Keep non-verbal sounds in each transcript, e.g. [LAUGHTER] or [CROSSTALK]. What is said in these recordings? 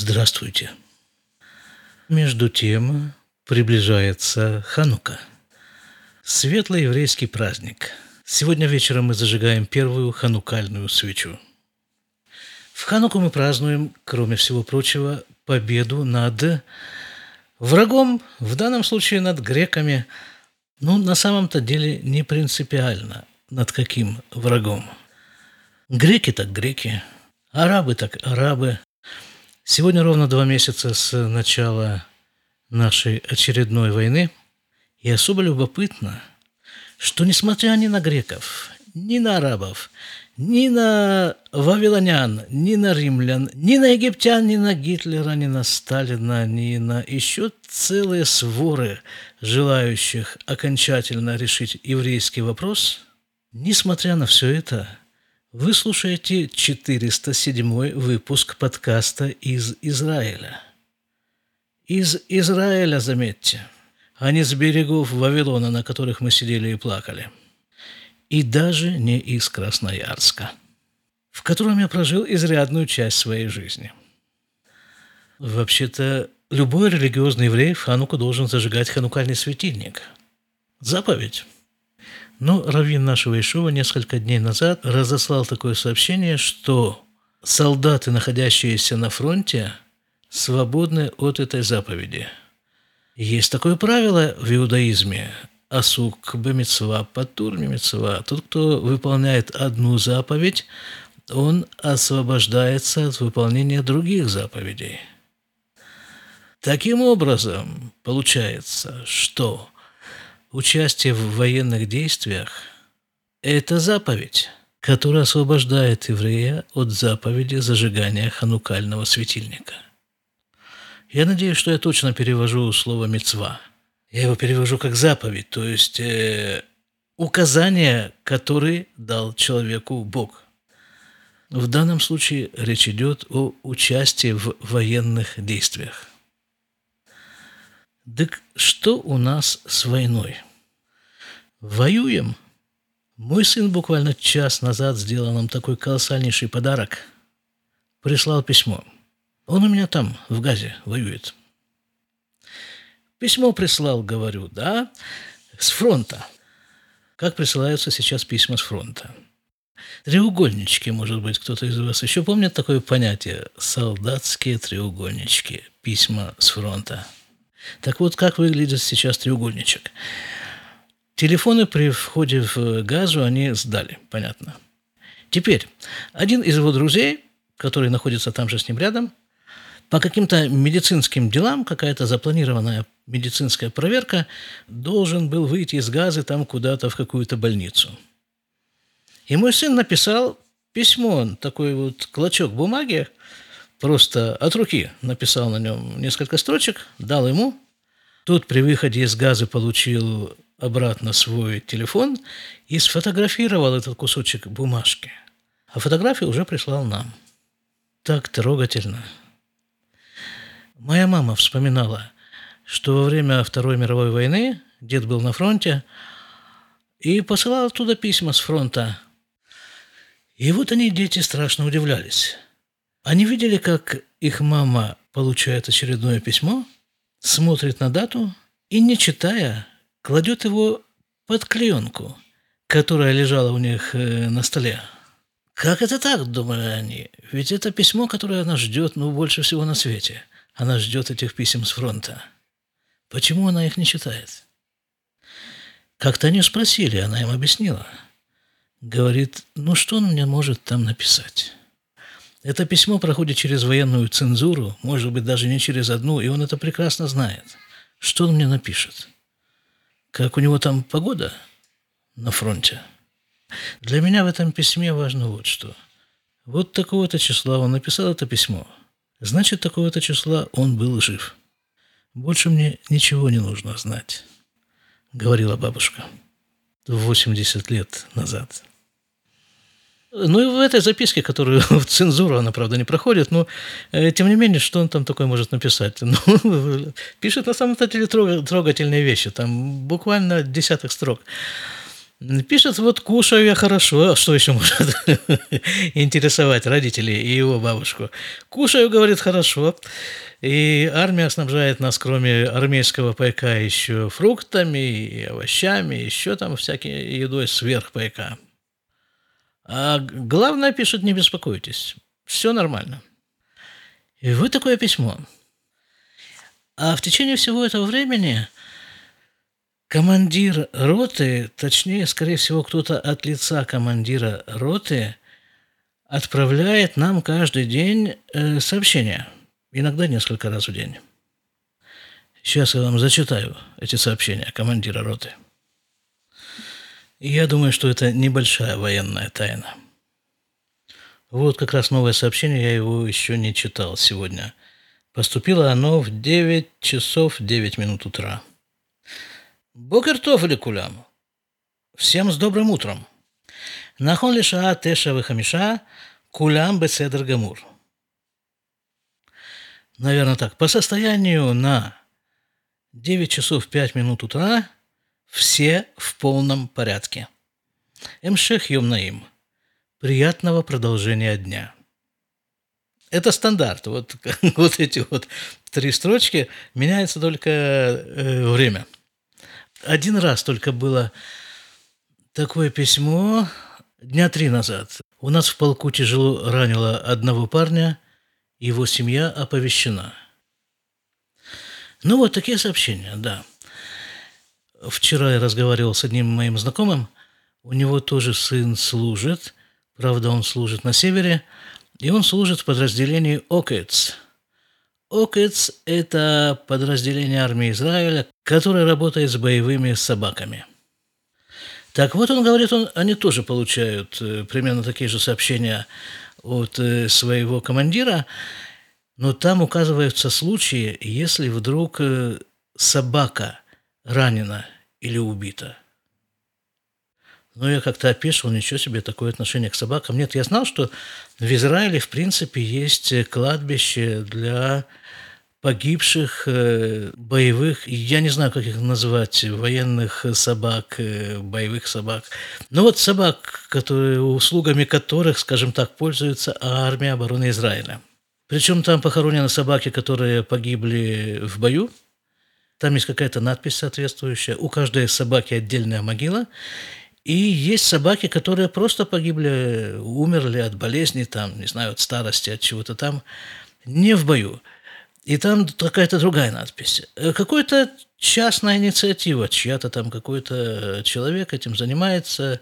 Здравствуйте. Между тем приближается Ханука. Светлый еврейский праздник. Сегодня вечером мы зажигаем первую ханукальную свечу. В Хануку мы празднуем, кроме всего прочего, победу над врагом, в данном случае над греками. Ну, на самом-то деле не принципиально, над каким врагом. Греки так греки, арабы так арабы, Сегодня ровно два месяца с начала нашей очередной войны, и особо любопытно, что несмотря ни на греков, ни на арабов, ни на вавилонян, ни на римлян, ни на египтян, ни на Гитлера, ни на Сталина, ни на еще целые своры желающих окончательно решить еврейский вопрос, несмотря на все это, вы слушаете 407 выпуск подкаста из Израиля. Из Израиля, заметьте, а не с берегов Вавилона, на которых мы сидели и плакали. И даже не из Красноярска, в котором я прожил изрядную часть своей жизни. Вообще-то, любой религиозный еврей в Хануку должен зажигать ханукальный светильник. Заповедь. Но раввин нашего Ишува несколько дней назад разослал такое сообщение, что солдаты, находящиеся на фронте, свободны от этой заповеди. Есть такое правило в иудаизме – асук бемецва, патур мецва. Тот, кто выполняет одну заповедь, он освобождается от выполнения других заповедей. Таким образом, получается, что Участие в военных действиях – это заповедь, которая освобождает еврея от заповеди зажигания ханукального светильника. Я надеюсь, что я точно перевожу слово «мецва». Я его перевожу как заповедь, то есть э, указание, которое дал человеку Бог. В данном случае речь идет о участии в военных действиях. Так что у нас с войной? Воюем. Мой сын буквально час назад сделал нам такой колоссальнейший подарок. Прислал письмо. Он у меня там, в Газе, воюет. Письмо прислал, говорю, да, с фронта. Как присылаются сейчас письма с фронта? Треугольнички, может быть, кто-то из вас еще помнит такое понятие? Солдатские треугольнички, письма с фронта. Так вот, как выглядит сейчас треугольничек? Телефоны при входе в газу они сдали, понятно. Теперь, один из его друзей, который находится там же с ним рядом, по каким-то медицинским делам, какая-то запланированная медицинская проверка, должен был выйти из газа там куда-то в какую-то больницу. И мой сын написал письмо, такой вот клочок бумаги, просто от руки написал на нем несколько строчек, дал ему. Тут при выходе из газа получил обратно свой телефон и сфотографировал этот кусочек бумажки. А фотографию уже прислал нам. Так трогательно. Моя мама вспоминала, что во время Второй мировой войны дед был на фронте и посылал оттуда письма с фронта. И вот они, дети, страшно удивлялись. Они видели, как их мама получает очередное письмо, смотрит на дату и, не читая, кладет его под клеенку, которая лежала у них э, на столе. Как это так, думали они? Ведь это письмо, которое она ждет, ну, больше всего на свете. Она ждет этих писем с фронта. Почему она их не читает? Как-то они спросили, она им объяснила. Говорит, ну что он мне может там написать? Это письмо проходит через военную цензуру, может быть, даже не через одну, и он это прекрасно знает. Что он мне напишет? как у него там погода на фронте. Для меня в этом письме важно вот что. Вот такого-то числа он написал это письмо. Значит, такого-то числа он был жив. Больше мне ничего не нужно знать, говорила бабушка 80 лет назад. Ну и в этой записке, которую [LAUGHS] в цензуру, она, правда, не проходит, но э, тем не менее, что он там такое может написать? [LAUGHS] Ну, пишет на самом деле трогательные вещи, там буквально десяток строк. Пишет, вот кушаю я хорошо, а что еще может [LAUGHS] интересовать родителей и его бабушку? Кушаю, говорит, хорошо. И армия снабжает нас, кроме армейского пайка, еще фруктами и овощами, еще там всякой едой сверх пайка. А главное, пишет, не беспокойтесь, все нормально. И вы такое письмо. А в течение всего этого времени командир роты, точнее, скорее всего, кто-то от лица командира роты отправляет нам каждый день э, сообщения – иногда несколько раз в день. Сейчас я вам зачитаю эти сообщения командира роты. Я думаю, что это небольшая военная тайна. Вот как раз новое сообщение, я его еще не читал сегодня. Поступило оно в 9 часов 9 минут утра. Бокертов или кулям? Всем с добрым утром. Нахон лиша теша вихамиша, кулям беседр гамур наверное, так, по состоянию на 9 часов 5 минут утра все в полном порядке. Эмшех Йомнаим. Приятного продолжения дня. Это стандарт. Вот, [LAUGHS] вот эти вот три строчки меняется только э, время. Один раз только было такое письмо дня три назад. У нас в полку тяжело ранило одного парня – его семья оповещена. Ну вот такие сообщения, да. Вчера я разговаривал с одним моим знакомым, у него тоже сын служит, правда он служит на севере, и он служит в подразделении ОКЭЦ. ОКЭЦ – это подразделение армии Израиля, которое работает с боевыми собаками. Так вот, он говорит, он, они тоже получают э, примерно такие же сообщения от э, своего командира, но там указываются случаи, если вдруг э, собака ранена или убита. Но я как-то опешил, ничего себе, такое отношение к собакам. Нет, я знал, что в Израиле, в принципе, есть кладбище для погибших э, боевых, я не знаю, как их назвать, военных собак, э, боевых собак. Но вот собак, которые, услугами которых, скажем так, пользуется армия обороны Израиля. Причем там похоронены собаки, которые погибли в бою. Там есть какая-то надпись соответствующая. У каждой собаки отдельная могила. И есть собаки, которые просто погибли, умерли от болезни, там, не знаю, от старости, от чего-то там, не в бою. И там какая-то другая надпись. Э, Какая-то частная инициатива, чья-то там какой-то человек этим занимается.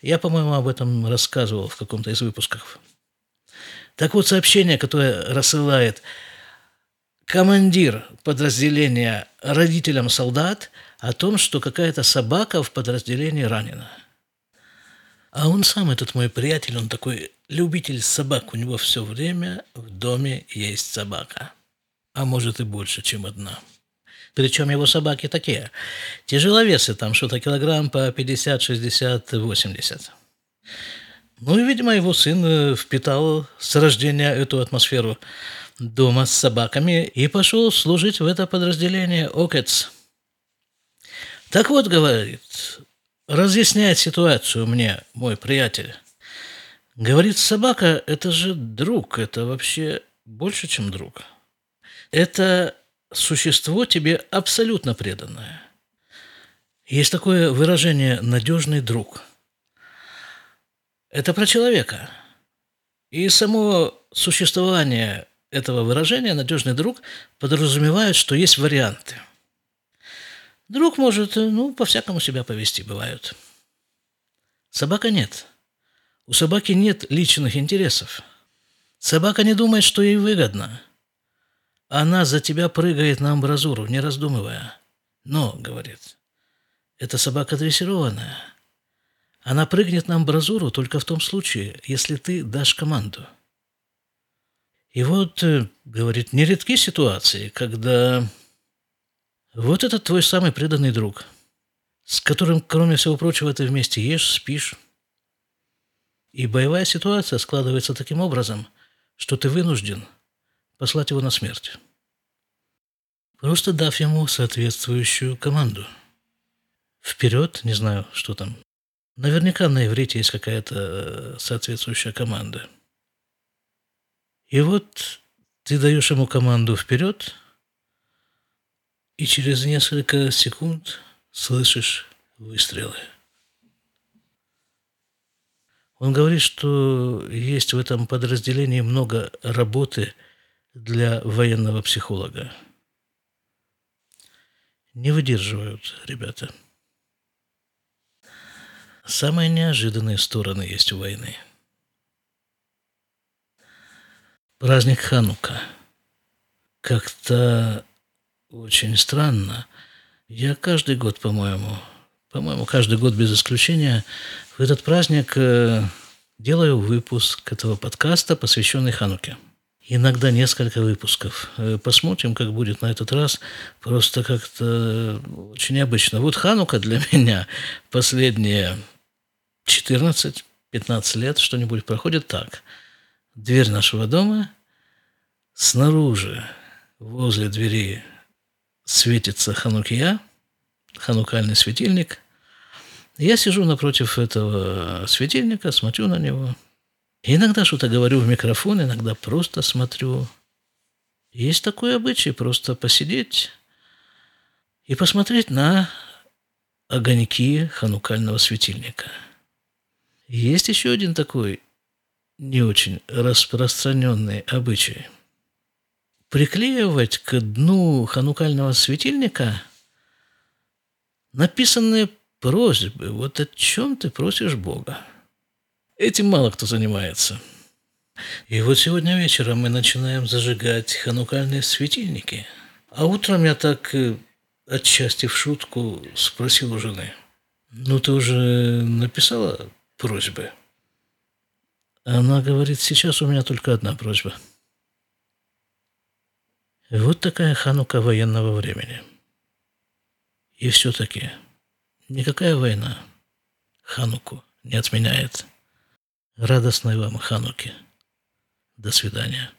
Я, по-моему, об этом рассказывал в каком-то из выпусков. Так вот, сообщение, которое рассылает командир подразделения родителям солдат о том, что какая-то собака в подразделении ранена. А он сам, этот мой приятель, он такой любитель собак. У него все время в доме есть собака а может и больше, чем одна. Причем его собаки такие. Тяжеловесы, там что-то килограмм по 50, 60, 80. Ну и, видимо, его сын э, впитал с рождения эту атмосферу дома с собаками и пошел служить в это подразделение ОКЭЦ. Так вот, говорит, разъясняет ситуацию мне мой приятель. Говорит, собака – это же друг, это вообще больше, чем друг это существо тебе абсолютно преданное. Есть такое выражение «надежный друг». Это про человека. И само существование этого выражения «надежный друг» подразумевает, что есть варианты. Друг может, ну, по-всякому себя повести, бывают. Собака нет. У собаки нет личных интересов. Собака не думает, что ей выгодно – она за тебя прыгает на амбразуру, не раздумывая. Но, говорит, эта собака дрессированная. Она прыгнет на амбразуру только в том случае, если ты дашь команду. И вот, э, говорит, нередки ситуации, когда вот этот твой самый преданный друг, с которым, кроме всего прочего, ты вместе ешь, спишь. И боевая ситуация складывается таким образом, что ты вынужден – послать его на смерть, просто дав ему соответствующую команду. Вперед, не знаю, что там, Наверняка на иврите есть какая-то э, соответствующая команда. И вот ты даешь ему команду вперед, и через несколько секунд слышишь выстрелы. Он говорит, что есть в этом подразделении много работы для военного психолога. Не выдерживают ребята. Самые неожиданные стороны есть у войны. Праздник Ханука. Как-то очень странно. Я каждый год, по-моему, по-моему, каждый год без исключения, в этот праздник э, делаю выпуск этого подкаста, посвященный Хануке. Иногда несколько выпусков. Э, посмотрим, как будет на этот раз. Просто как-то очень необычно. Вот Ханука для [LAUGHS] меня последние 14-15 лет что-нибудь проходит так. Дверь нашего дома, снаружи, возле двери светится ханукия, ханукальный светильник. Я сижу напротив этого светильника, смотрю на него. И иногда что-то говорю в микрофон, иногда просто смотрю. Есть такой обычай просто посидеть и посмотреть на огоньки ханукального светильника – есть еще один такой не очень распространенный обычай. Приклеивать к дну ханукального светильника написанные просьбы. Вот о чем ты просишь Бога? Этим мало кто занимается. И вот сегодня вечером мы начинаем зажигать ханукальные светильники. А утром я так э, отчасти в шутку спросил у жены. Ну, ты уже написала просьбы. Она говорит, сейчас у меня только одна просьба. Вот такая ханука военного времени. И все-таки никакая война хануку не отменяет. Радостной вам хануки. До свидания.